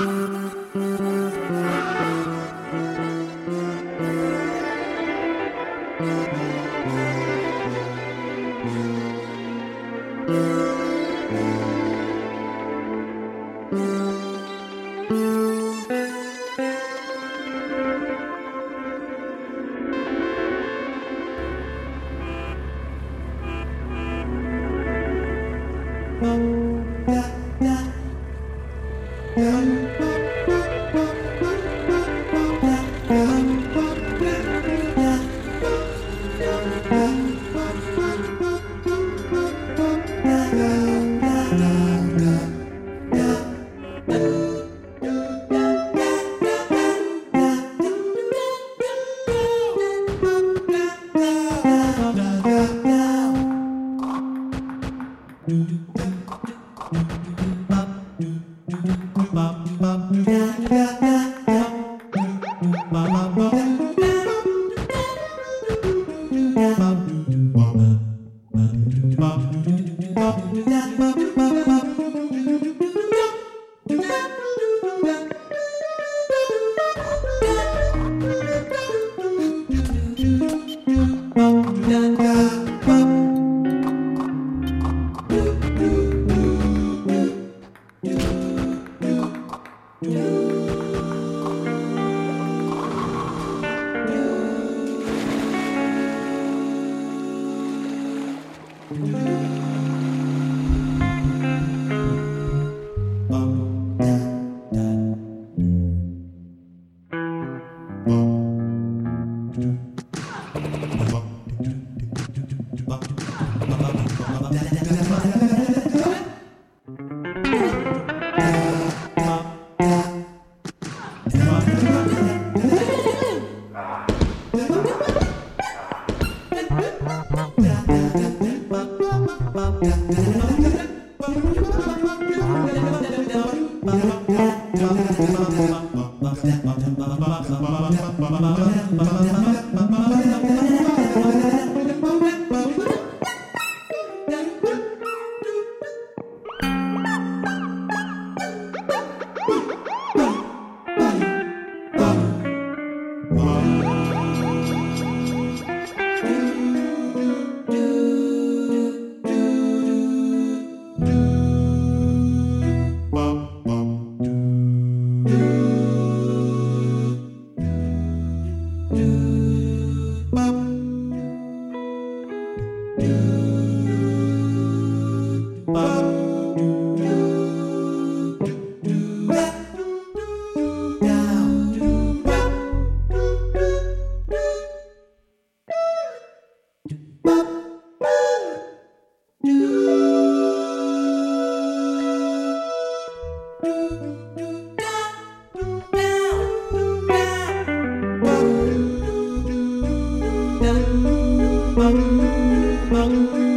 Thank mm -hmm. you. Bum, bum, bum. Mm-hmm. Bye. bum bum bum